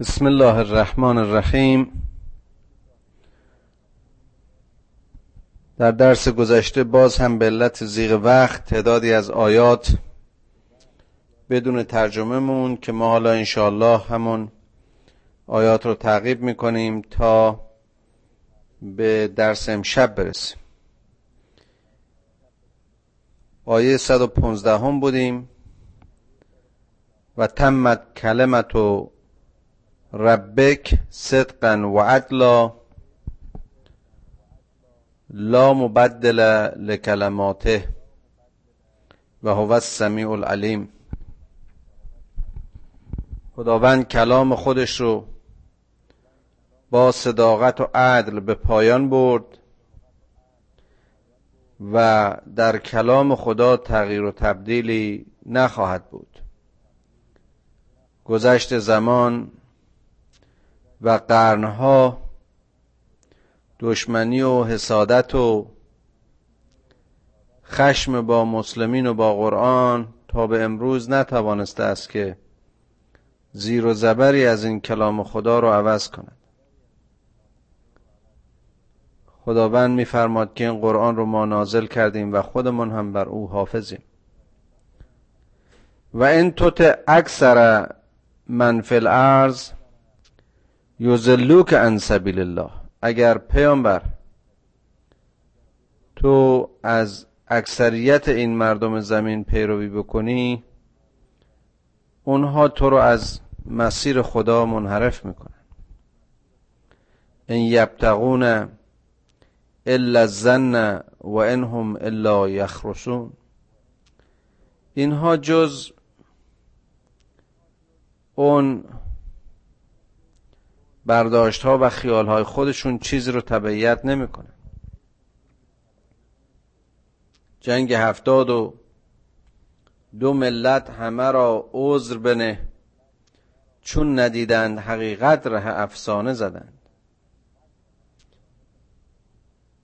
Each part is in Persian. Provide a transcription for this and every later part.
بسم الله الرحمن الرحیم. در درس گذشته باز هم به علت زیغ وقت تعدادی از آیات بدون ترجمه مون که ما حالا انشاءالله همون آیات رو تعقیب می‌کنیم تا به درس امشب برسیم. آیه 115 هم بودیم. و تمت کلمت و ربک صدقا و عدلا. لا مبدل لکلماته. و هو السمیع العلیم. خداوند کلام خودش رو با صداقت و عدل به پایان برد و در کلام خدا تغییر و تبدیلی نخواهد بود. گذشت زمان و قرنها دشمنی و حسادت و خشم با مسلمین و با قرآن تا به امروز نتوانسته است که زیر و زبری از این کلام خدا رو عوض کند. خداوند میفرماد که این قرآن رو ما نازل کردیم و خودمون هم بر او حافظیم. و این توت اکثر من فی الارض یوزلوک عن سبیل الله اگر پیامبر تو از اکثریت این مردم زمین پیروی بکنی اونها تو رو از مسیر خدا منحرف می‌کنن. این یبتغون الا الظن و انهم الا یخرسون. اینها جز اون برداشت ها و خیال های خودشون چیزی رو تبعیت نمی‌کنن. جنگ هفتاد و دو ملت همه را عذر بنه چون ندیدند حقیقت ره افسانه زدند.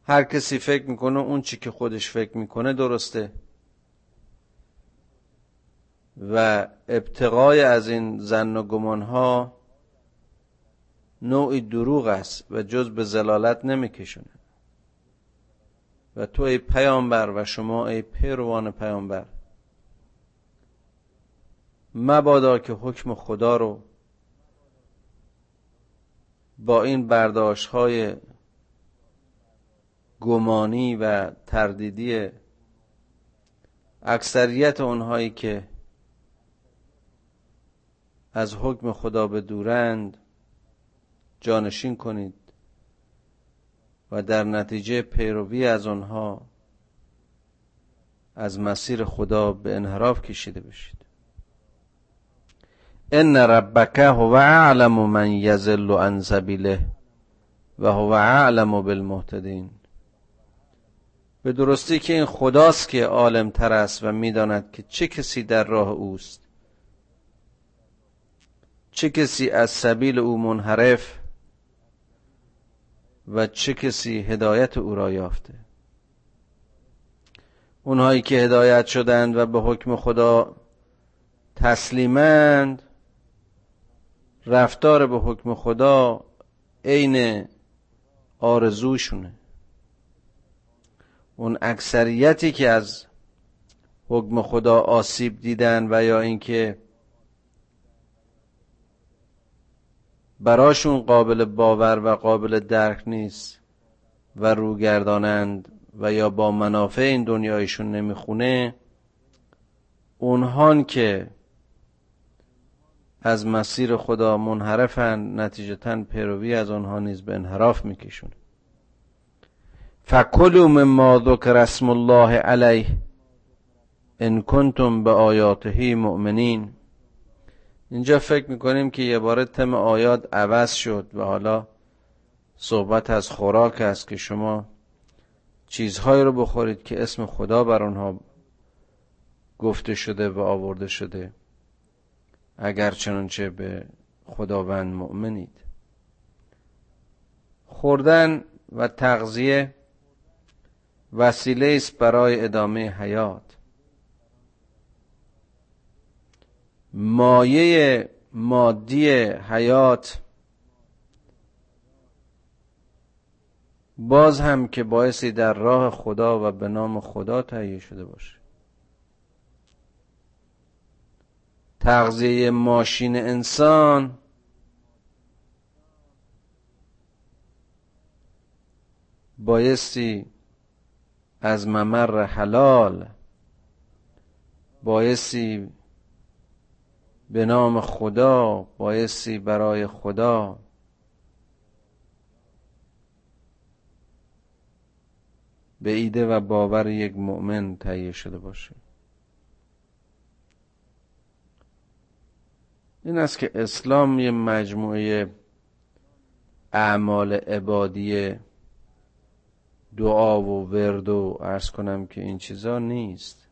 هر کسی فکر می‌کنه اون چی که خودش فکر می‌کنه درسته. و ابتقای از این زن و گمان ها نوعی دروغ است و جز به زلالت نمیکشونه. و تو ای پیامبر و شما ای پیروان پیامبر مبادا که حکم خدا رو با این برداشت های گمانی و تردیدی اکثریت اونهایی که از حکم خدا به دورند جانشین کنید و در نتیجه پیروی از آنها از مسیر خدا به انحراف کشیده بشید. ان ربک هو اعلم من یزل عن سبیله و هو اعلم بالمهتدین. به درستی که این خداست که عالم تر است و می‌داند که چه کسی در راه اوست. چه کسی از سبیل او منحرف و چه کسی هدایت او را یافته. اونهایی که هدایت شدند و به حکم خدا تسلیمند رفتار به حکم خدا عین آرزوشونه. اون اکثریتی که از حکم خدا آسیب دیدن و یا اینکه براشون قابل باور و قابل درک نیست و روگردانند و یا با منافع این دنیایشون نمی‌خونه اونهان که از مسیر خدا منحرفن نتیجتا پیروی از آنها نیز به انحراف میکشون. فکلوا مما ذکر اسم الله علیه ان کنتم به آیاته مؤمنین. اینجا فکر می‌کنیم که یه بار تم آیات عوض شد و حالا صحبت از خوراک است که شما چیزهایی رو بخورید که اسم خدا بر آنها گفته شده و آورده شده اگر چنانچه به خداوند مؤمنید. خوردن و تغذیه وسیله است برای ادامه حیات. مایه مادی حیات. باز هم که باعثی در راه خدا و به نام خدا تهیه شده باشه. تغذیه ماشین انسان. بایستی از ممر حلال. بایستی به نام خدا بایستی برای خدا. به ایده و باور یک مؤمن تهیه شده باشه. این است که اسلام یه مجموعه اعمال عبادی دعا و ورد و ارز کنم که این چیزا نیست.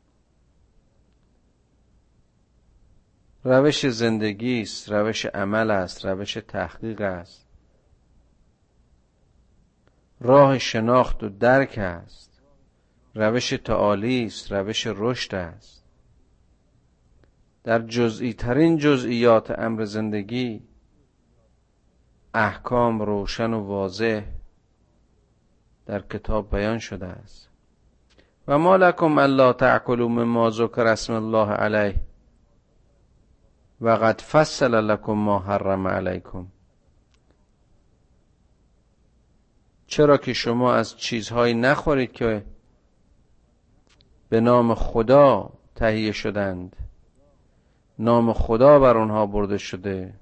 روش زندگی است روش عمل است روش تحقیق است. راه شناخت و درک است. روش تعالی است روش رشد است. در جزئی ترین جزئیات امر زندگی احکام روشن و واضح در کتاب بیان شده است. و ما لکم الا تعکلوا مما ذکر اسم الله علیه. و قد فصل لکم ما حرم علیکم. چرا که شما از چیزهایی نخورید که به نام خدا تهیه شدند. نام خدا بر آنها برده شده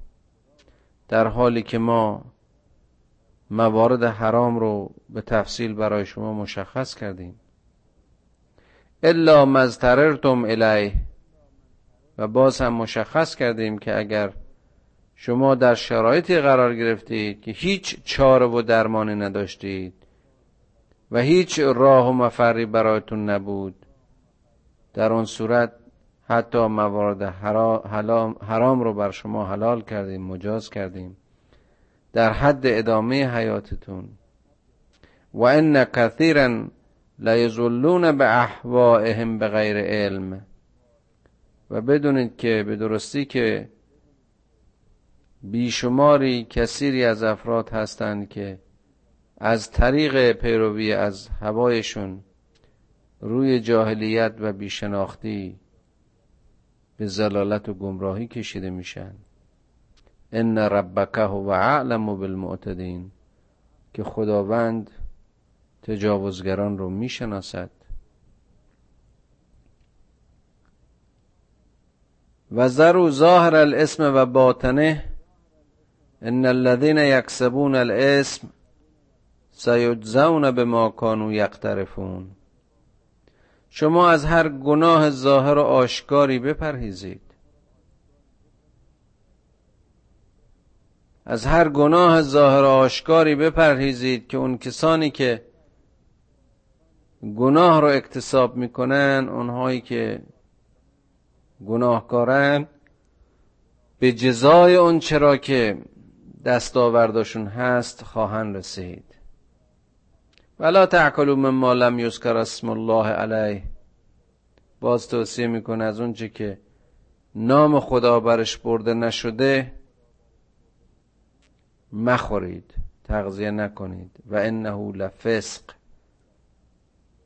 در حالی که ما موارد حرام رو به تفصیل برای شما مشخص کردیم. الا مزتررتم الیه. و باز هم مشخص کردیم که اگر شما در شرایطی قرار گرفتید که هیچ چاره و درمانی نداشتید و هیچ راه و مفری برایتون نبود در آن صورت حتی موارد حرام رو بر شما حلال کردیم مجاز کردیم در حد ادامه حیاتتون. و ان کثیرا لیزلون به احوائهم به غیر علم. و بدونید که به درستی که بیشماری کثیری از افراد هستند که از طریق پیروی از هوایشون روی جاهلیت و بیشناختی به زلالت و گمراهی کشیده میشن. ان ربک هو اعلم بالمعتدین که خداوند تجاوزگران رو می‌شناسد. و ذرو ظاهر الاسم و باطنه ان الذين یکسبون الاسم سیجزون بما كانوا یقترفون. شما از هر گناه ظاهر و آشکاری بپرهیزید. از هر گناه ظاهر و آشکاری بپرهیزید که اون کسانی که گناه رو اکتساب می‌کنن اونهایی که گناهکارن به جزای اون چرا که دستاوردشون هست خواهند رسید. ولا تعکلوا مما لم یذکر اسم الله علیه. باز توصیه می‌کنه از اونچه که نام خدا برش برده نشده مخورید تغذیه نکنید. و انه لفسق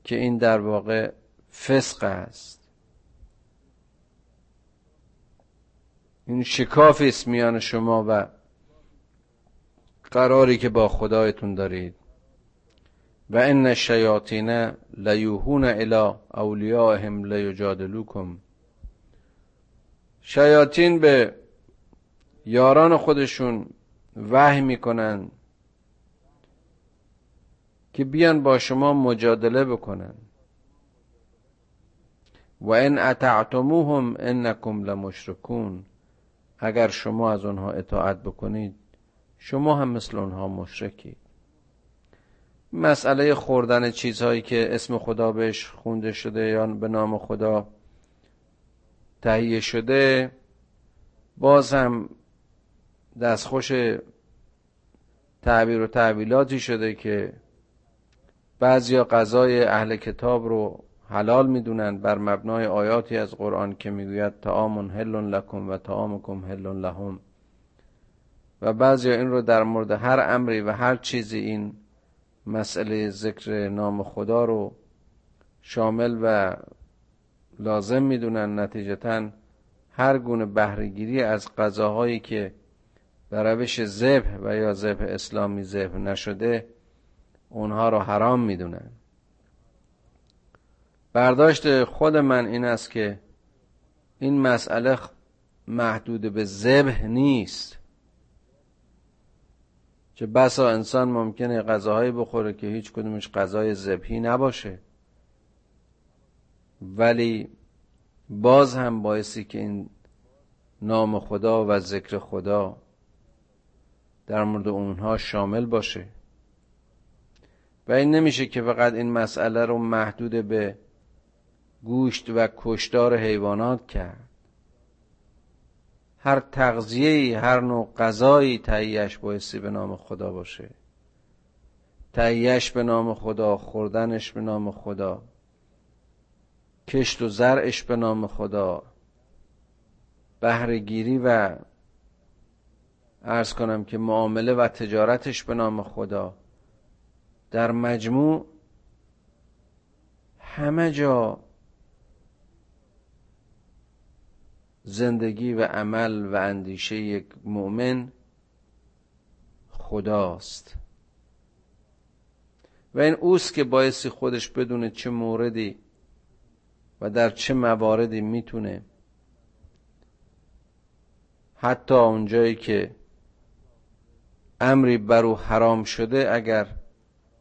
که این در واقع فسق است. این شکافی است میان شما و قراری که با خدایتون دارید. و ان الشیاطین لیوهون الی اولیائهم لیجادلوکم. شیاطین به یاران خودشون وحی می‌کنن که بیان با شما مجادله بکنن. و ان اطعتموهم انکم لمشرکون. اگر شما از آنها اطاعت بکنید شما هم مثل آنها مشرکید. مسئله خوردن چیزهایی که اسم خدا بهش خونده شده یا به نام خدا تهیه شده باز هم دستخوش تعبیر و تعبیلاتی شده که بعضیا غذای اهل کتاب رو حلال می‌دونن بر مبنای آیاتی از قرآن که می‌گوید تعامون هلون لکم و تعامکم هلون لهم. و بعضی این رو در مورد هر امری و هر چیزی این مسئله ذکر نام خدا رو شامل و لازم می‌دونن نتیجتا هر گونه بهرهگیری از غذاهایی که به روش ذبح و یا ذبح اسلامی ذبح نشده اونها رو حرام می‌دونن. برداشت خود من این است که این مسئله محدود به ذبح نیست. چه بسا انسان ممکنه غذاهایی بخوره که هیچ کدومش غذای ذبحی نباشه. ولی باز هم باعثی که این نام خدا و ذکر خدا در مورد اونها شامل باشه. و این نمیشه که فقط این مسئله رو محدود به گوشت و کشتار حیوانات کرد. هر تغذیه هر نوع غذایی تهیهش بایستی به نام خدا باشه. تهیهش به نام خدا خوردنش به نام خدا. کشت و زرعش به نام خدا. بهرهگیری و ارز کنم که معامله و تجارتش به نام خدا. در مجموع همه جا زندگی و عمل و اندیشه یک مؤمن خداست. و این اوست که باعثی خودش بدونه چه موردی و در چه مواردی می‌تونه حتی اونجایی که امری بر او حرام شده اگر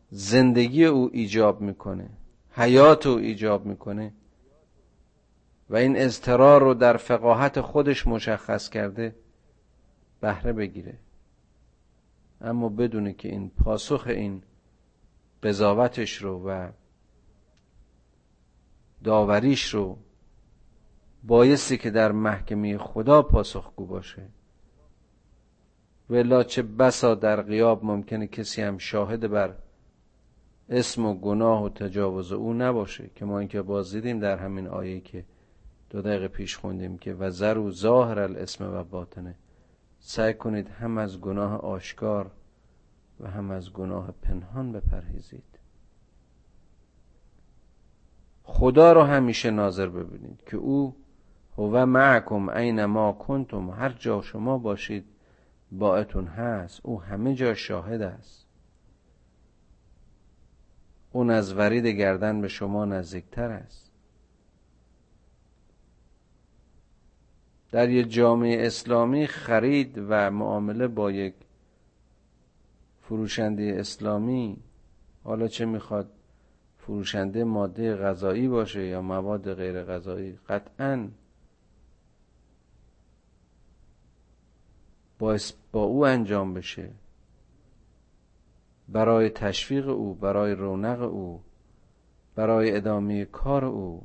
زندگی او ایجاب می‌کنه حیات او ایجاب می‌کنه و این اضطرار رو در فقاهت خودش مشخص کرده بهره بگیره. اما بدونه که این پاسخ این قضاوتش رو و داوریش رو بایستی که در محکمه خدا پاسخگو باشه. ولا چه بسا در قیاب ممکنه کسی هم شاهد بر اسم و گناه و تجاوز او نباشه که ما اینکه باز دیدیم در همین آیه که دو دقیقه پیش خوندیم که و و ظاهر الاسم و باطنه. سعی کنید هم از گناه آشکار و هم از گناه پنهان بپرهیزید. خدا رو همیشه ناظر ببینید که او هو معکم عین ما کنتم. هر جا شما باشید باعتون هست. او همه جا شاهد است. اون از ورید گردن به شما نزدیکتر است. در یک جامعه اسلامی خرید و معامله با یک فروشنده اسلامی حالا چه می‌خواد فروشنده ماده غذایی باشه یا مواد غیر غذایی قطعا با, با او انجام بشه. برای تشویق او برای رونق او برای ادامه کار او.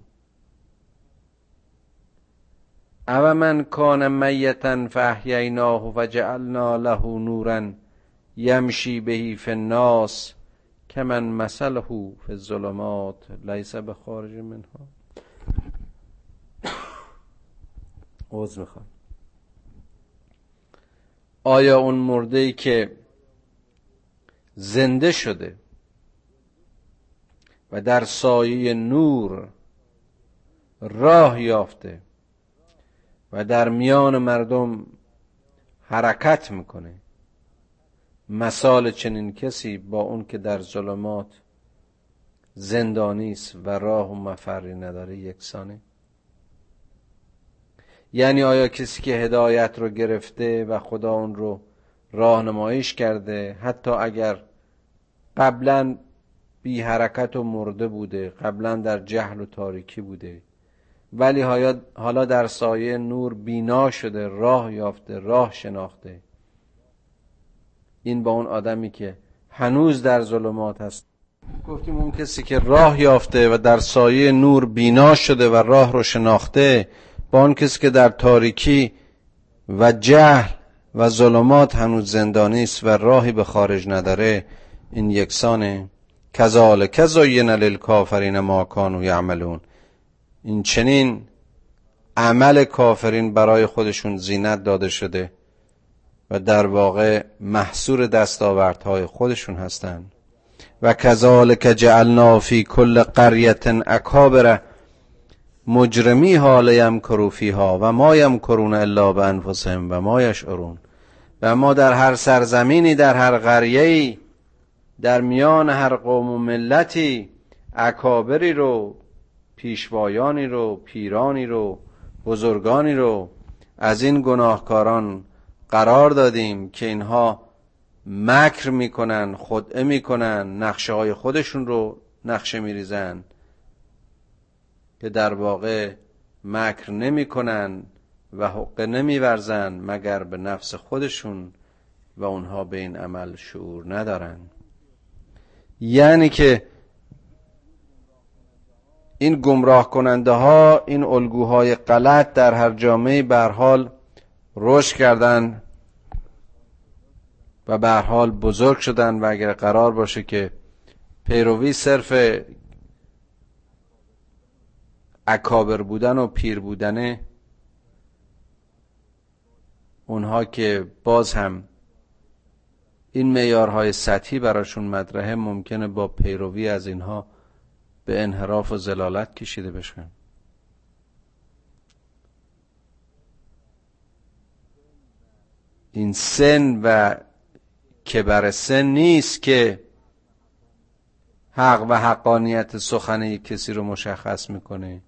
او من کان میتا فاحییناه و جعلنا له نورا یمشی بهی فی الناس کمن مثله فی الظلمات لیس بخارج منها عوض می‌خوام. آیا اون مرده ای که زنده شده و در سایه نور راه یافته و در میان مردم حرکت می‌کنه. مثال چنین کسی با اون که در ظلمات زندانی است و راه و مفری نداره یکسانه. یعنی آیا کسی که هدایت رو گرفته و خدا اون رو راهنماییش کرده حتی اگر قبلا بی حرکت و مرده بوده قبلا در جهل و تاریکی بوده ولی حالا در سایه نور بینا شده راه یافته راه شناخته. این با اون آدمی که هنوز در ظلمات هست. گفتیم اون کسی که راه یافته و در سایه نور بینا شده و راه رو شناخته با اون کسی که در تاریکی و جهل و ظلمات هنوز زندانی است و راهی به خارج نداره. این یکسانه کذالک زین للکافرین ما کانوا یعملون. این چنین عمل کافرین برای خودشون زینت داده شده و در واقع محصور دستاوردهای خودشون هستند و کذالک جعلنا فی کل قریه اکابر مجرمی حال یمکرو فیها و ما یمکرون الا به انفسهم و ما یشعرون. و ما در هر سرزمینی در هر قریه‌ای در میان هر قوم و ملتی اکابری رو پیشوایانی رو پیرانی رو بزرگانی رو از این گناهکاران قرار دادیم که اینها مکر می‌کنن خدعه می‌کنن نقشه های خودشون رو نقشه میریزن که در واقع مکر نمی‌کنن و حقه نمیورزن مگر به نفس خودشون و اونها به این عمل شعور ندارن. یعنی که این گمراه کننده ها این الگوهای غلط در هر جامعه به حال رشد کردن و به حال بزرگ شدن و اگر قرار باشه که پیروی صرف اکابر بودن و پیر بودنه اونها که باز هم این میارهای سطحی براشون مدرهه ممکنه با پیروی از اینها به انحراف و زلالت کشیده بشن. این سن و کبر سن نیست که حق و حقانیت سخن کسی رو مشخص می‌کنه.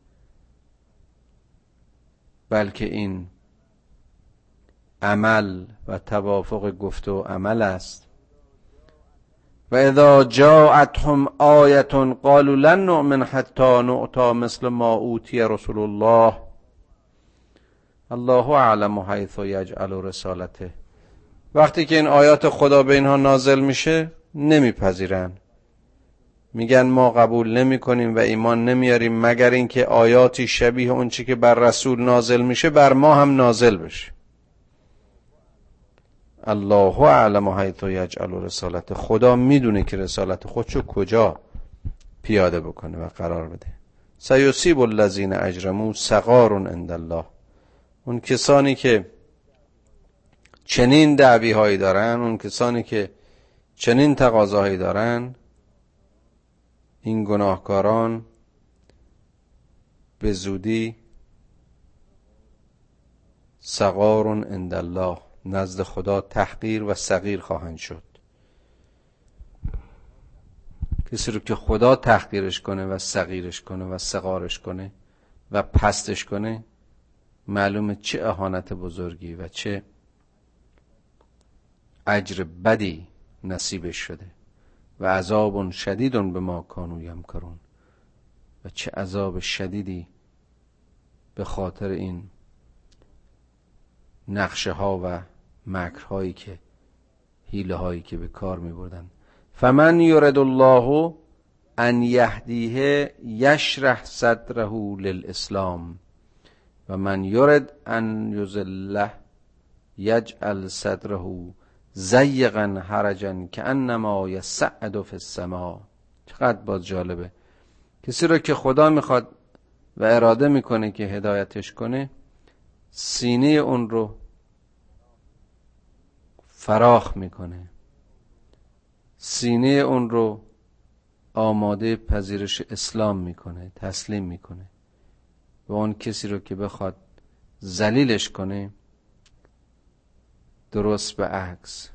بلکه این عمل و توافق گفت و عمل است. و اذا جاءتهم آیه قالوا لن نؤمن حتی نؤتا مثل ما اوتی رسول الله. الله اعلم حیث یجعل رسالته. وقتی که این آیات خدا به اینها نازل میشه نمیپذیرن. میگن ما قبول نمی کنیم و ایمان نمیاریم مگر اینکه آیاتی شبیه اون چی که بر رسول نازل میشه بر ما هم نازل بشه. الله اعلم حیث یجعل رسالت خدا می‌دونه که رسالت خودشو کجا پیاده بکنه و قرار بده سیصیب الذین اجرمو سقار عند الله اون کسانی که چنین دعوی هایی دارن اون کسانی که چنین تقاضاهایی دارن این گناهکاران به زودی سقار عند الله نزد خدا تحقیر و صغیر خواهند شد. کسی رو که خدا تحقیرش کنه و صغیرش کنه و سقارش کنه و پستش کنه معلومه چه اهانت بزرگی و چه اجر بدی نصیبش شده و عذاب شدید به ما کانو یمکرون و چه عذاب شدیدی به خاطر این نقشه ها و مکرهایی که حیله هایی که به کار می بردن فمن یرد الله ان یهدیه یشرح صدره للاسلام و من یرد ان یزله یجعل صدره زیقا حرجا که انما یسعد فی السما. چقدر باز جالبه. کسی رو که خدا می‌خواد و اراده می‌کنه که هدایتش کنه سینه اون رو فراخ می‌کنه. سینه اون رو آماده پذیرش اسلام می‌کنه تسلیم می‌کنه. و اون کسی رو که بخواد زلیلش کنه درست به عکس.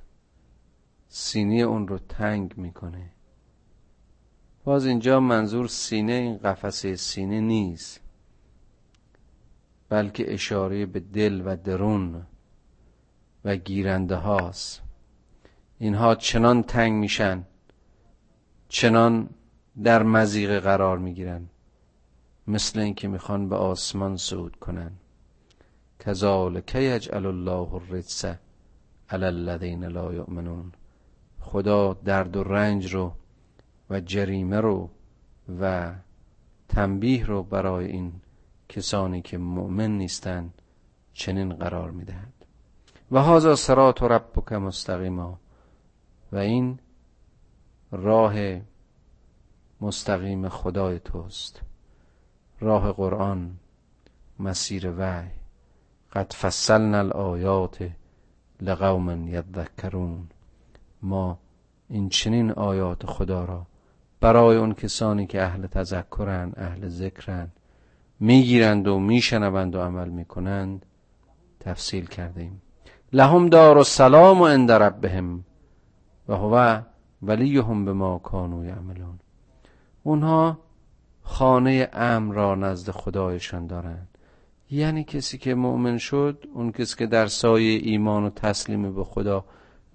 سینه اون رو تنگ می‌کنه. باز اینجا منظور سینه این قفسه سینه نیست بلکه اشاره به دل و درون. و گیرنده هاست اینها چنان تنگ میشن چنان در مزیقه قرار می‌گیرن مثل اینکه می‌خوان به آسمان صعود کنن. کذالک یجعل الله الرجس علی الذین لا یؤمنون. خدا درد و رنج رو و جریمه رو و تنبیه رو برای این کسانی که مؤمن نیستن چنین قرار می‌دهد. و هازا سرات ربک مستقیما. و این راه مستقیم خدای توست. راه قرآن مسیر وحی. قد فصلنا الآیات لقوم یذکرون. ما این چنین آیات خدا را برای اون کسانی که اهل تذکرن اهل ذکرن می‌گیرند و میشنوند و عمل می‌کنند تفصیل کردیم. لهم دار السلام و عند ربهم و هو ولیهم به ما کانو یعملون. اونها خانه امن را نزد خدایشان دارند. یعنی کسی که مؤمن شد اون کسی که در سایه ایمان و تسلیم به خدا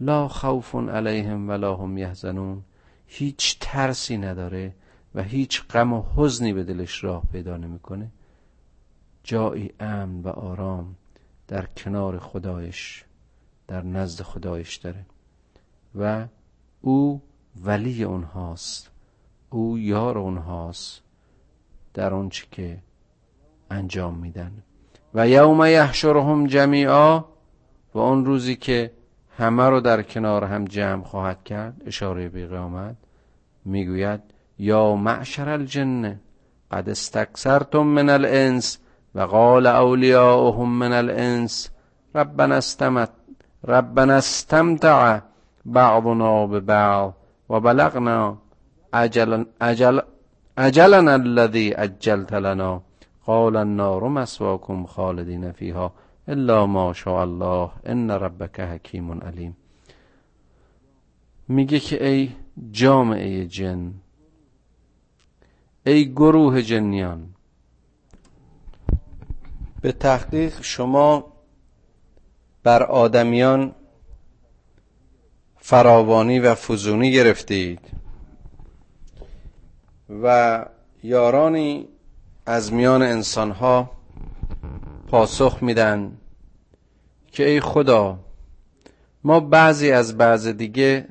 لا خوف علیهم ولا هم یحزنون. هیچ ترسی نداره و هیچ غم و حزنی به دلش راه پیدا نمی‌کنه. جایی امن و آرام در کنار خدایش در نزد خدایش داره. و او ولی اونهاست. او یار اونهاست در آنچه که انجام میدن. و یوم یحشرهم جمیعا و اون روزی که همه رو در کنار هم جمع خواهد کرد اشاره به قیامت می‌گوید یا معشر الجن قد استکثرتم من الانس. و قال اولیاؤهم من الإنس ربنا استمت ربنا استمتع بعضنا ببعض و بلغنا أجل أجل أجلنا الذي أجلت لنا. قال النار مسواكم خالدین فيها إلا ما شاء الله إن ربک حکیم علیم میگه که ای جامعه جن ای گروه جنیان به تحقیق شما بر آدمیان فراوانی و فزونی گرفتید. و یارانی از میان انسانها پاسخ میدن که ای خدا ما بعضی از بعض دیگه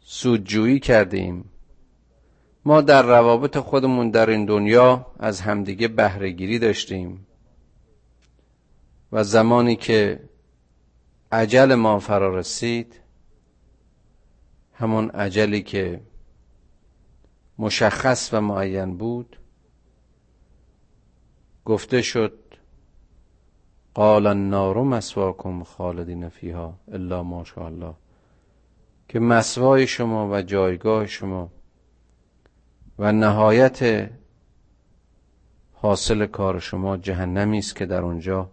سودجویی کردیم. ما در روابط خودمون در این دنیا از همدیگه بهرهگیری داشتیم. و زمانی که عجل ما فرا رسید همون عجلی که مشخص و معین بود گفته شد قال النار مسواکم خالدین فیها الا ما الله که مسوای شما و جایگاه شما و نهایت حاصل کار شما جهنمی است که در اونجا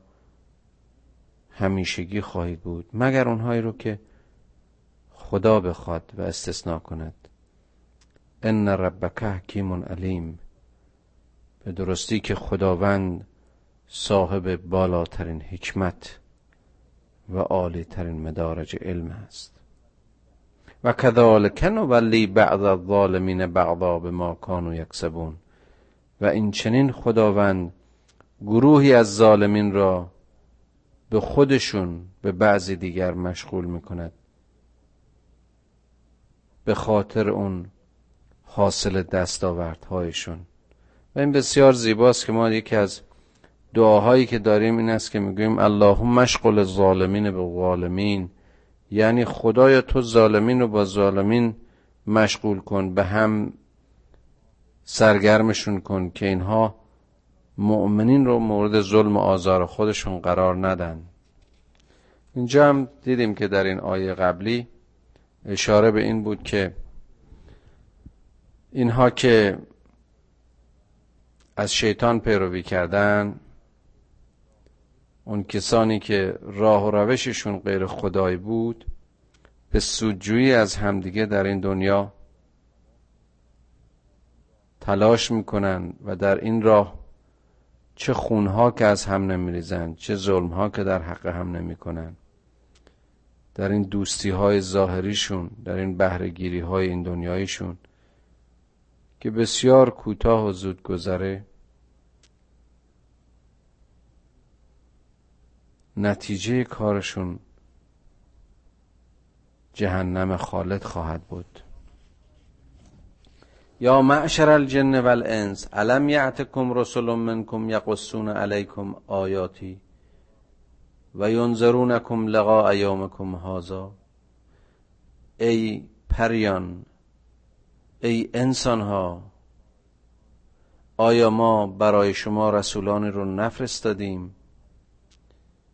همیشگی خواهید بود. مگر اونهایی رو که خدا بخواد و استثناء کند. ان ربک حکیم علیم. به درستی که خداوند صاحب بالاترین حکمت و عالی ترین مدارج علم است. و کذالک نولی بعض الظالمین بعضا به ما کانوا یکسبون. و این چنین خداوند گروهی از ظالمین را به خودشون به بعضی دیگر مشغول می‌کند. به خاطر اون حاصل دستاوردهایشون. و این بسیار زیباست که ما یکی از دعاهایی که داریم این است که می‌گویم اللهم مشغل الظالمین به ظالمین یعنی خدایا تو ظالمین رو با ظالمین مشغول کن به هم سرگرمشون کن که اینها مؤمنین رو مورد ظلم و آزار خودشون قرار ندن. اینجا هم دیدیم که در این آیه قبلی اشاره به این بود که اینها که از شیطان پیروی کردن اون کسانی که راه و روششون غیر خدای بود به سودجویی از همدیگه در این دنیا تلاش می‌کنن و در این راه چه خونها که از هم نمیریزن چه ظلمها که در حق هم نمی‌کنن. در این دوستی های ظاهریشون در این بهرهگیری های این دنیایشون که بسیار کوتاه و زود گذره نتیجه کارشون جهنم خالد خواهد بود. یا معشر الجن والانس الم یعتکم رسل منکم یقصون علیکم آیاتی و ینظرونکم لقاء یومکم هذا. ای پریان ای انسان ها آیا ما برای شما رسولانی رو نفرستادیم؟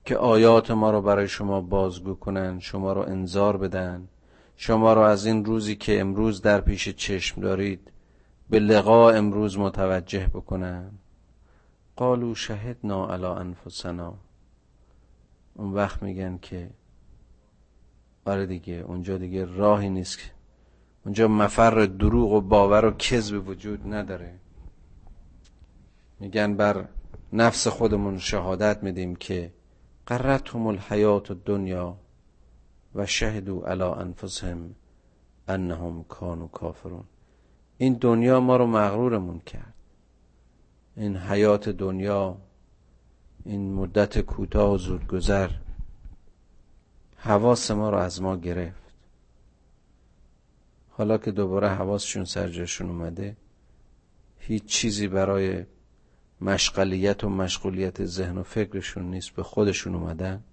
که آیات ما رو برای شما بازگو کنن شما رو انذار بدن. شما رو از این روزی که امروز در پیش چشم دارید به لقا امروز متوجه بکنن. قالو شهدنا علی انفسنا. اون وقت میگن که آره دیگه اونجا دیگه راهی نیست اونجا مفر دروغ و باور و کذب وجود نداره. میگن بر نفس خودمون شهادت میدیم که قرتهم الحیات الدنیا و شهدو علی انفسهم انهم کانو کافرون. این دنیا ما رو مغرورمون کرد. این حیات دنیا این مدت کوتاه و زودگذر حواس ما رو از ما گرفت. حالا که دوباره حواسشون سرجاشون اومده هیچ چیزی برای مشغلیت و مشغولیت ذهن و فکرشون نیست به خودشون اومدن.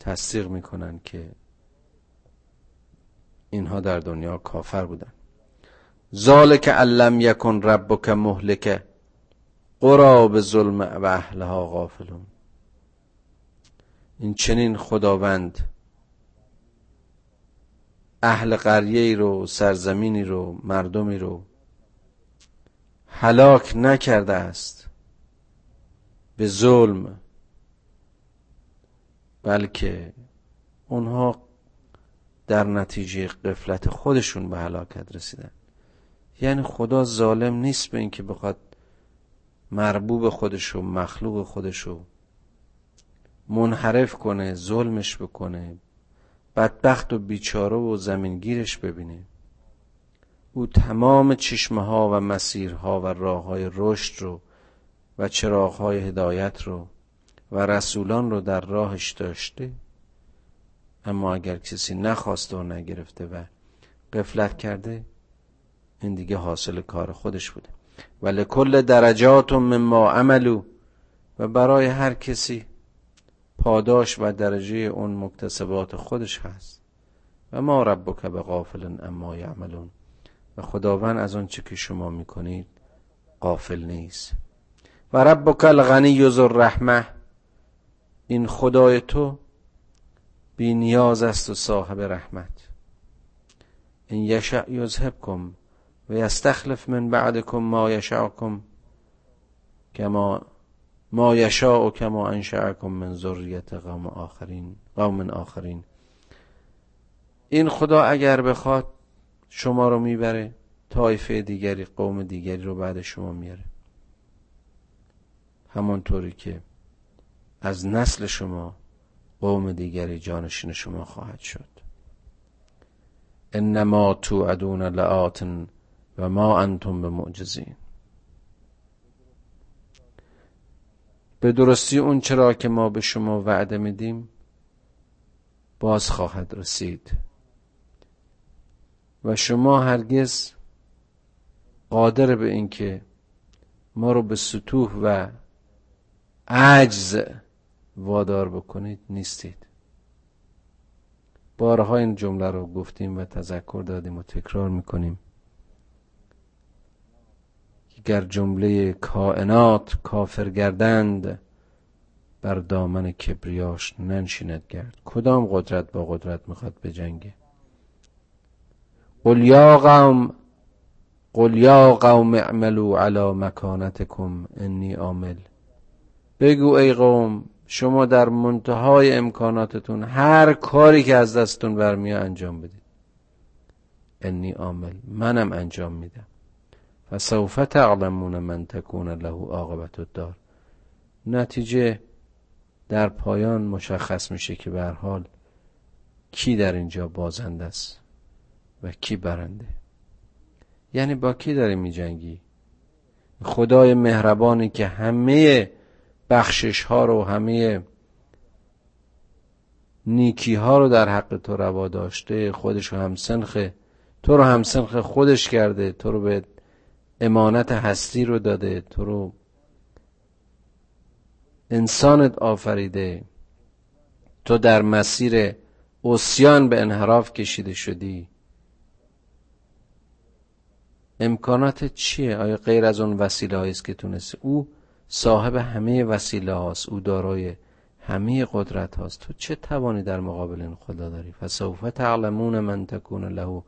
تصدیق می‌کنن که اینها در دنیا کافر بودن. ذالک علم یکن ربک مهلک قرا به ظلم و اهلها غافلون. این چنین خداوند اهل قریه رو سرزمینی رو مردمی رو هلاک نکرده است. به ظلم. بلکه اونها در نتیجه قفلت خودشون به هلاکت رسیدن. یعنی خدا ظالم نیست به اینکه بخواد مربوب خودشو مخلوق خودشو منحرف کنه ظلمش بکنه بدبخت و بیچاره و زمینگیرش ببینه. او تمام چشمه ها و مسیرها و راه های رشد رو و چراغ های هدایت رو و رسولان رو در راهش داشته. اما اگر کسی نخواسته و نگرفته و قفلت کرده این دیگه حاصل کار خودش بوده. و لکل درجات مما عملو و برای هر کسی پاداش و درجه اون مکتسبات خودش هست. و ما ربک به غافل اما یعملون. و خداوند از آنچه که شما می‌کنید غافل نیست. و ربک الغنی ذو الرحمه این خدای تو بی نیاز است و صاحب رحمت. این یشع یذهبکم و یستخلف من بعدکم ما یشعکم کما ما یشاء و کما انشعکم من ذریت قوم آخرین قوم آخرین. این خدا اگر بخواد شما رو می‌بره طایفه دیگری قوم دیگری رو بعد شما میاره. همانطوری که از نسل شما قوم دیگری جانشین شما خواهد شد. انما توعدون لآت و ما انتم به معجزین به درستی اون چرا که ما به شما وعده میدیم باز خواهد رسید. و شما هرگز قادر به اینکه ما رو به سطوح و عجز وادار بکنید نیستید. بارها این جمله رو گفتیم و تذکر دادیم و تکرار می‌کنیم. گر جمله کائنات کافر گردند بر دامن کبریاش ننشیند گرد. کدام قدرت با قدرت می‌خواد بجنگه؟ قل یا قوم قل یا قوم اعملوا علی مکانتکم انی عامل. بگو ای قوم شما در منتهای امکاناتتون هر کاری که از دستتون برمیاد انجام بدید. انی عامل منم انجام میدم. فسوف تعلمون من تکون له عاقبت الدار. نتیجه در پایان مشخص میشه که به حال کی در اینجا بازنده است. و کی برنده؟ یعنی با کی داری میجنگی؟ خدای مهربانی که همه بخشش ها رو همه نیکی ها رو در حق تو روا داشته خودش رو همسنخ تو رو همسنخ خودش کرده تو رو به امانت هستی رو داده تو رو انسانت آفریده تو در مسیر اوسیان به انحراف کشیده شدی. امکانات چیه؟ آیا غیر از اون وسیله است که تونسته او صاحب همه وسیله هاست او دارای همه قدرت هاست تو چه توانی در مقابل این خدا داری؟ فسوف تعلمون من تکون له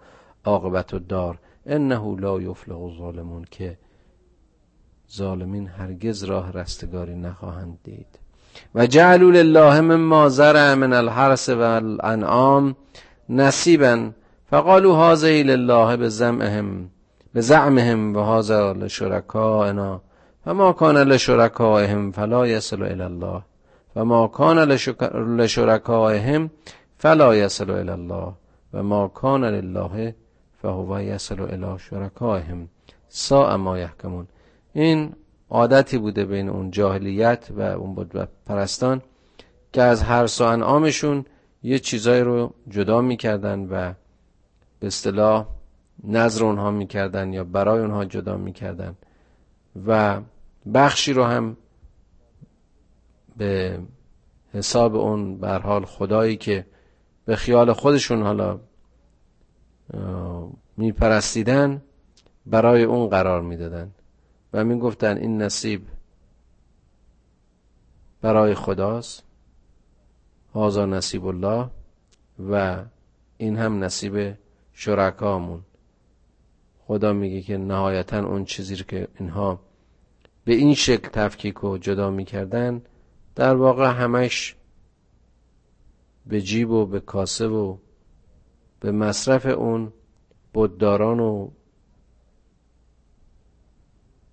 عاقبت الدار. انه لا یفلح الظالمون. که ظالمین هرگز راه رستگاری نخواهند دید. و جعلوا لله مما زرع من الحرس و الانعام نصیبا. فقالوا هذه لله بزعمهم بزعمهم و هذا لشرکائنا فما کان لشرکائهم فلا یصل الى الله و ما کان لشرکائهم فلا یصل الى الله و ما کان لله فهو یصل الى شرکائهم ساء ما یحکمون. این عادتی بوده بین اون جاهلیت و اون بود پرستان که از هر سو انعامشون یه چیزایی رو جدا می‌کردن و به اصطلاح نظر اونها می‌کردن یا برای اونها جدا می‌کردن و بخشی رو هم به حساب اون بر حال خدایی که به خیال خودشون حالا میپرستیدن برای اون قرار می‌دادن و می‌گفتن این نصیب برای خداست هازا نصیب الله و این هم نصیب شرکامون خدا میگه که نهایتا اون چیزی که اینها به این شکل تفکیک و جدا می‌کردن در واقع همش به جیب و به کاسه و به مصرف اون بدداران و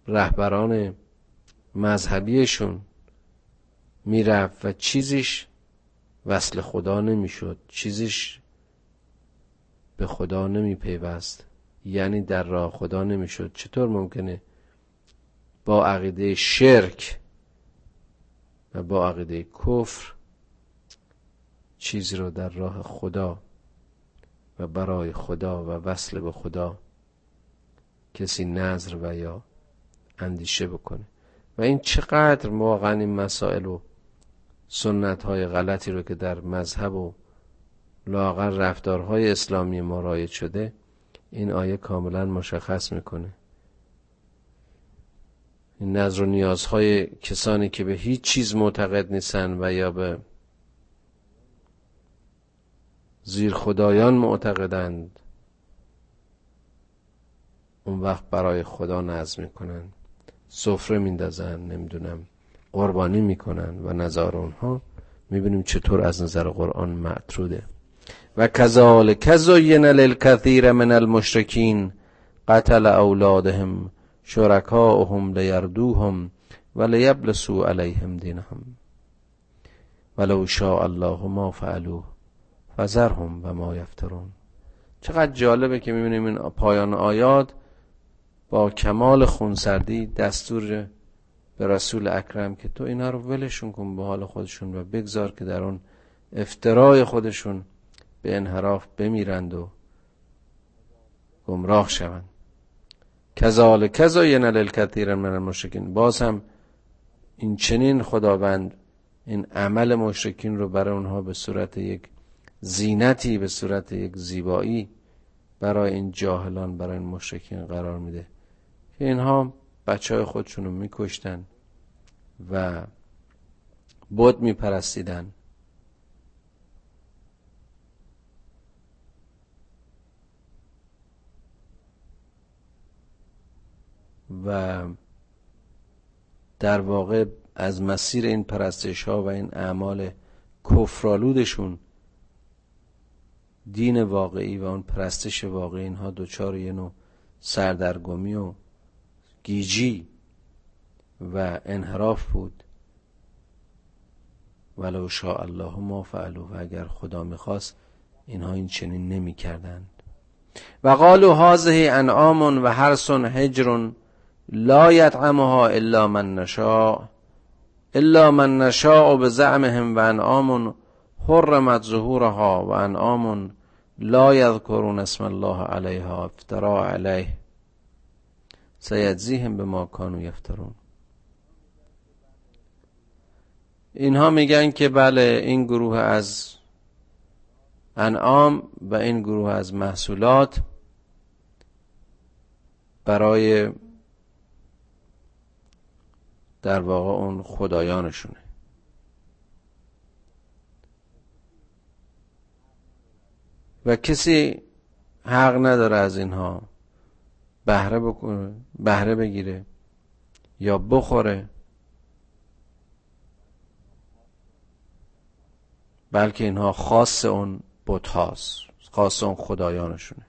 رهبران مذهبیشون می‌رفت و چیزیش وصل خدا نمی‌شد چیزیش به خدا نمیپیوست. یعنی در راه خدا نمی‌شد. چطور ممکنه با عقیده شرک و با عقیده کفر چیزی رو در راه خدا و برای خدا و وصل به خدا کسی نظر و یا اندیشه بکنه؟ و این چقدر واقعا این مسائل و سنت های غلطی رو که در مذهب و لاغر رفتارهای اسلامی ما رایج شده این آیه کاملا مشخص می‌کنه. این نظر و نیازهای کسانی که به هیچ چیز معتقد نیستن و یا به زیر خدایان معتقدند اون وقت برای خدا نظر می‌کنن سفره میندازن نمی‌دونم قربانی می‌کنن و نظار اونها. می‌بینیم چطور از نظر قرآن معتروده. و کذالک زین للکثیر من المشرکین قتل اولادهم شرکاؤهم لیردوهم و لیبلسو علیهم دینهم. ولو شاء الله ما فعلوه فذرهم و ما یفترون. چقدر جالبه که می‌بینیم این پایان آیات با کمال خونسردی دستور به رسول اکرم که تو اینا رو ولشون کن به حال خودشون و بگذار که در اون افترای خودشون به انحراف بمیرند و گمراه شوند. کذال کذا ینل کثیر من المشرکین. باز هم این چنین خداوند این عمل مشرکین رو برای اونها به صورت یک زینتی به صورت یک زیبایی برای این جاهلان برای این مشرکین قرار میده که اینها بچه های خودشون رو میکشتن و بود میپرستیدن. و در واقع از مسیر این پرستش ها و این اعمال کفرالودشون دین واقعی و اون پرستش واقعی اینها دوچار یه نوع سردرگمی و گیجی و انحراف بود. ولو شاء الله ما فعلو و اگر خدا می‌خواست اینها این چنین نمی کردند و قالوا هذه انعام و حرس هجر لا یطعمها الا من نشاء الا من نشاء بزعمهم و انعام حرمت ظهورها و انعام لا یذکرون اسم الله علیها افترا علیه. سیجزیهم به ما کانو یفترون. اینها میگن که بله این گروه از انعام و این گروه از محصولات برای در واقع اون خدایانشونه. و کسی حق نداره از اینها بهره بکنه بهره بگیره یا بخوره بلکه اینها خاص اون بت خاص اون خدایانشونه.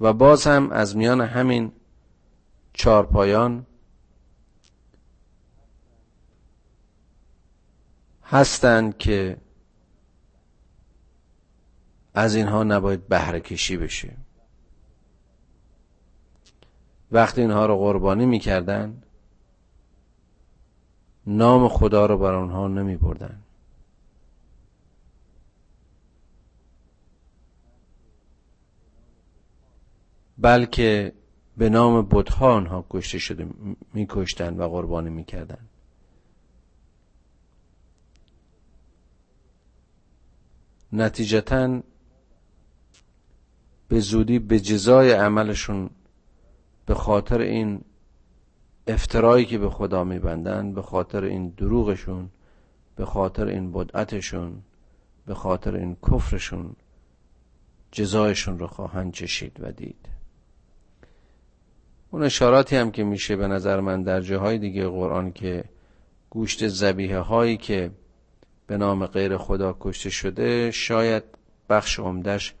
و باز هم از میان همین چارپایان هستند که از اینها نباید بهره کشی بشه. وقتی اینها رو قربانی می‌کردن نام خدا رو بر آنها نمی بردن بلکه به نام بتها آنها کشته شده میکشتند و قربانی می‌کردند. نتیجتا به زودی به جزای عملشون به خاطر این افترایی که به خدا میبندن به خاطر این دروغشون به خاطر این بدعتشون به خاطر این کفرشون جزایشون رو خواهند چشید و دید. اون اشاراتی هم که میشه به نظر من در جاهای دیگه قرآن که گوشت زبیه هایی که به نام غیر خدا کشته شده شاید بخش عمدش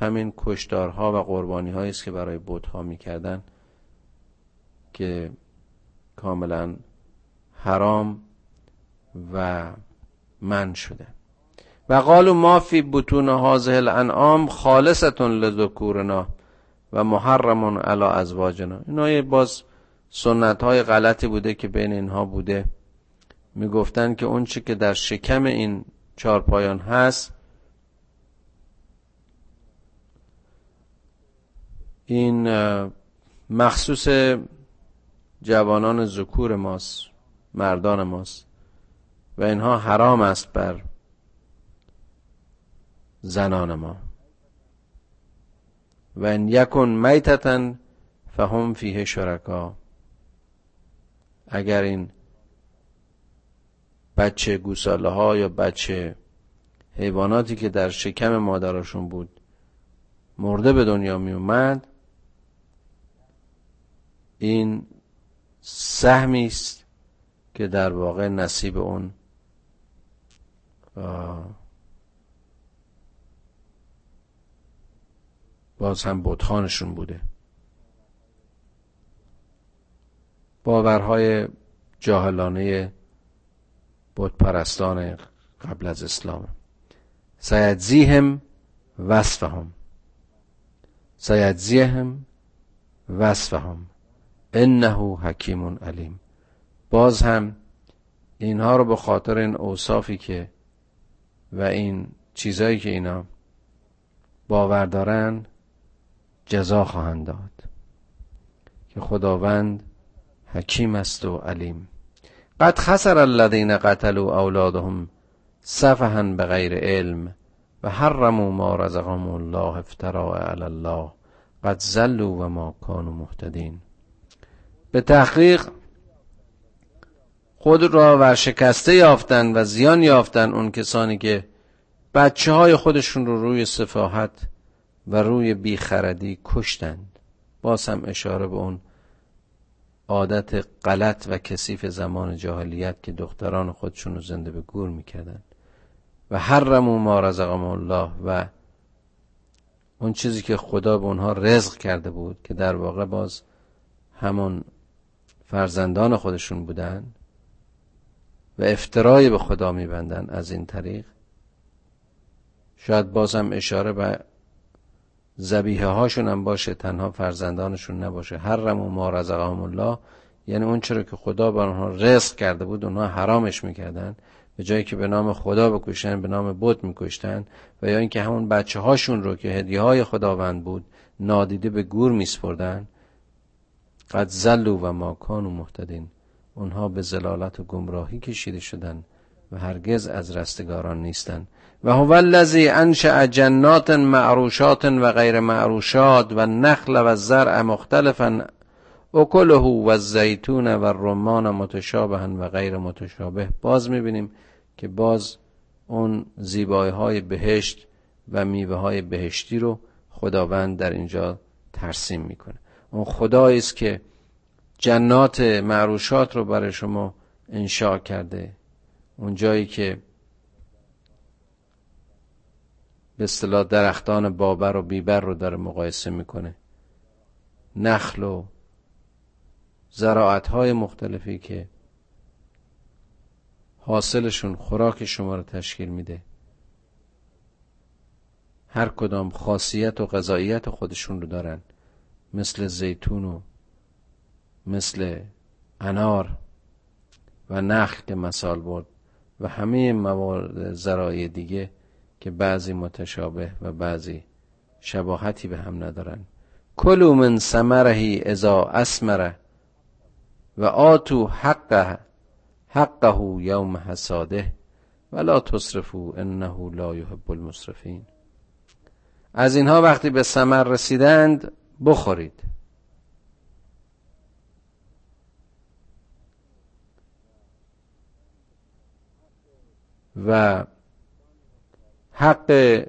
همین کشتارها و قربانی است که برای بودها می‌کردن که کاملا حرام و من شده. و قالو ما فی بطون هازه الانعام خالصتون لذکورنا. و محرمون علی ازواجنا. اینا باز سنت های غلطی بوده که بین اینها بوده. می‌گفتن که اون چی که در شکم این چارپایان هست این مخصوص جوانان ذکور ماست مردان ماست و اینها حرام است بر زنان ما. و ان یکن میتتن فهم فیه شرکا. اگر این بچه گوساله ها یا بچه حیواناتی که در شکم مادرشون بود مرده به دنیا می اومد این سهمی است که در واقع نصیب اون. باز هم بتخانشون بوده. باورهای جاهلانه بت پرستان قبل از اسلام. سیدزیهم وصفهم. سیدزیهم وصفهم. انه حکیم علیم. باز هم اینها رو به خاطر این اوصافی که و این چیزایی که اینا باور دارن جزا خواهند داد. که خداوند حکیم است و علیم. قد خسر الذين قتلوا اولادهم سفها بغیر علم و حرموا ما رزقهم الله افتراء علی الله. قد زلوا و ما كانوا مهتدین. به تحقیق خود را ورشکسته یافتن و زیان یافتن اون کسانی که بچه های خودشون رو روی سفاحت و روی بیخردی کشتند. باز هم اشاره به اون عادت غلط و کثیف زمان جاهلیت که دختران خودشون رو زنده به گور می‌کردن. و حرمو ما رزقم الله. و اون چیزی که خدا به اونها رزق کرده بود که در واقع باز همون فرزندان خودشون بودن و افترای به خدا میبندن از این طریق. شاید بازم اشاره به زبیه هاشون هم باشه تنها فرزندانشون نباشه. حرم و ما رزقهم الله. یعنی اون چرا که خدا بر اونها رزق کرده بود اونها حرامش می‌کردن. به جایی که به نام خدا بکشن به نام بت میکشتن. و یا اینکه همون بچه هاشون رو که هدیه های خداوند بود نادیده به گور میسپردن. قد زلو و ما کانو محتدین اونها به زلالت و گمراهی کشیده شدن و هرگز از رستگاران نیستند و هو الذی انشأ جنات معروشات و غیر معروشات و نخل و زرع مختلفا اکله و الزیتون و الرمان متشابها و غیر متشابه. باز می‌بینیم که باز اون زیبایی های بهشت و میوه های بهشتی رو خداوند در اینجا ترسیم می‌کنه. اون خدایی است که جنات معروشات رو برای شما انشاء کرده. اون جایی که به اصطلاح درختان بابر و بیبر رو داره مقایسه می‌کنه. نخل و زراعت های مختلفی که حاصلشون خوراک شما رو تشکیل میده. هر کدام خاصیت و غذاییت خودشون رو دارن. مثل زیتون و مثل انار و نخل که مثال برد و همه موارد زرایی دیگه که بعضی متشابه و بعضی شباهتی به هم ندارن. کلو من سمرهی ازا اسمره و آتو حقه حقه یوم حساده ولا تصرفو انه لا یحب المصرفین. از اینها وقتی به ثمر رسیدند بخورید. و حق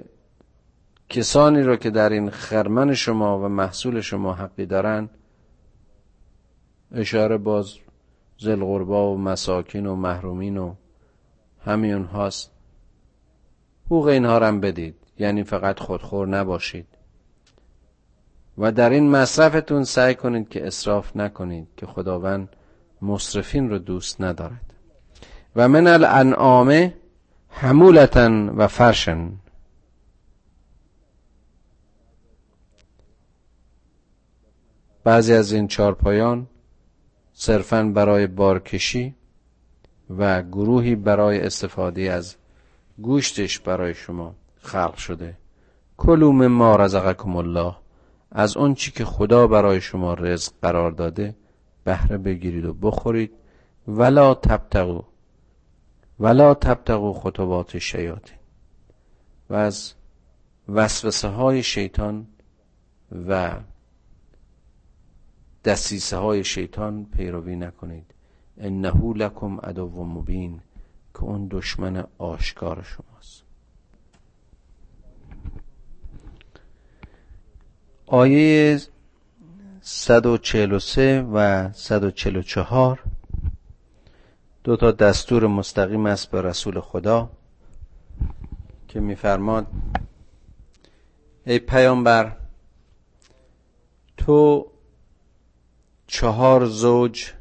کسانی را که در این خرمن شما و محصول شما حقی دارند اشاره باز زلغربا و مساکین و محرومین و همین هاست حقوق اینها را بدید یعنی فقط خودخور نباشید. و در این مصرفتون سعی کنید که اصراف نکنید که خداوند مصرفین رو دوست ندارد. و من الانعام حمولتن و فرشن بعضی از این چارپایان صرفا برای بارکشی و گروهی برای استفاده از گوشتش برای شما خلق شده. کلو ما رزقکم الله. از اون چی که خدا برای شما رزق قرار داده بهره بگیرید و بخورید. ولا تبتغو ولا تبتغو خطوات شیاطین و از وسوسه های شیطان و دستیسه های شیطان پیروی نکنید. انه لکم عدو مبین که اون دشمن آشکار شماست. آیه 143 و 144 دو تا دستور مستقیم است به رسول خدا که میفرماد ای پیامبر تو چهار زوج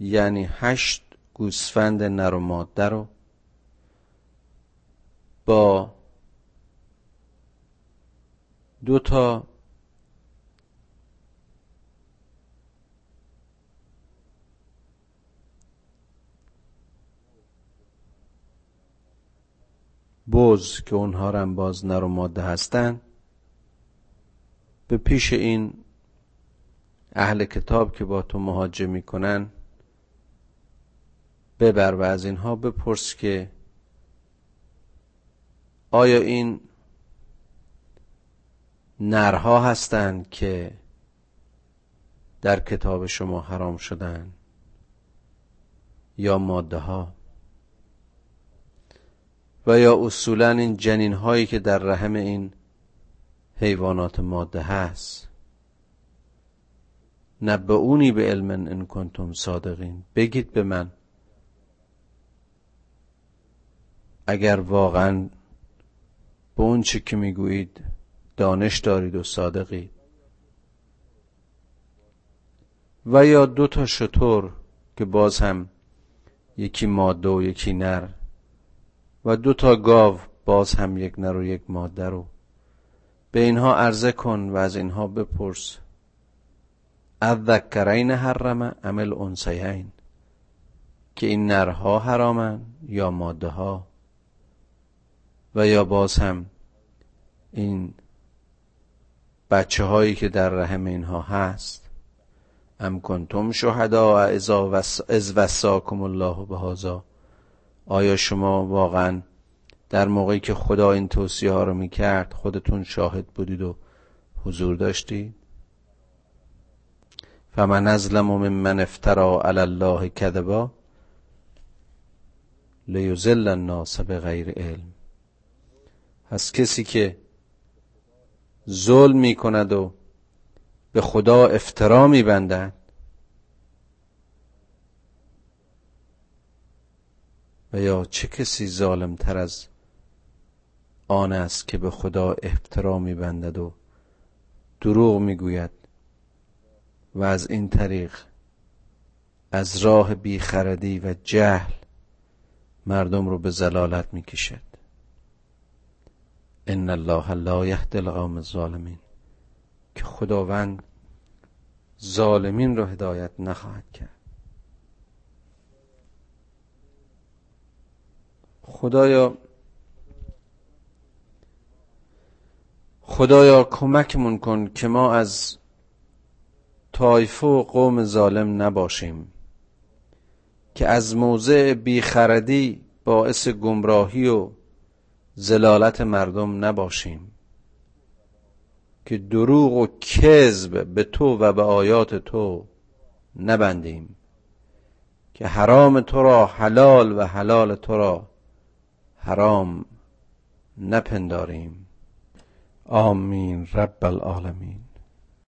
یعنی هشت گوسفند نر و ماده رو با دو تا بوز که اونها هم باز نر و ماده هستن به پیش این اهل کتاب که با تو مهاجه می‌کنن ببر و از اینها بپرس که آیا این نرها هستند که در کتاب شما حرام شدن یا ماده ها و یا اصولا این جنین هایی که در رحم این حیوانات ماده هست. نبعونی به علم ان کنتم صادقین. بگید به من. اگر واقعا به اون چی که می‌گویید دانش دارید و صادقید. و یا دو تا شطور که باز هم یکی ماده و یکی نر. و دو تا گاو باز هم یک نر و یک ماده رو. به اینها عرضه کن و از اینها بپرس. اذکرین حرم عمل انسیین که این نرها حرامن یا ماده ها و یا باز هم این بچه هایی که در رحم اینها هست. ام کنتم شهدا از وساکم الله به آیا شما واقعا در موقعی که خدا این توصیه ها رو می‌کرد خودتون شاهد بودید و حضور داشتید؟ فمن ازلم من افترا علی الله کذبا لیزل الناس به غیر علم. از کسی که ظلم می کند و به خدا افترا می بندد یا چه کسی ظالم تر از آن است که به خدا افترا می بندد و دروغ می گوید و از این طریق از راه بیخردی و جهل مردم رو به زلالت می کشد ان الله لا یهدی القوم الظالمین. که خداوند ظالمین را هدایت نخواهد کرد. خدایا خدایا کمکمون کن که ما از طایفه و قوم ظالم نباشیم که از موضع بیخردی باعث گمراهی و زلالت مردم نباشیم که دروغ و کذب به تو و به آیات تو نبندیم که حرام تو را حلال و حلال تو را حرام نپنداریم. آمین. رب العالمین.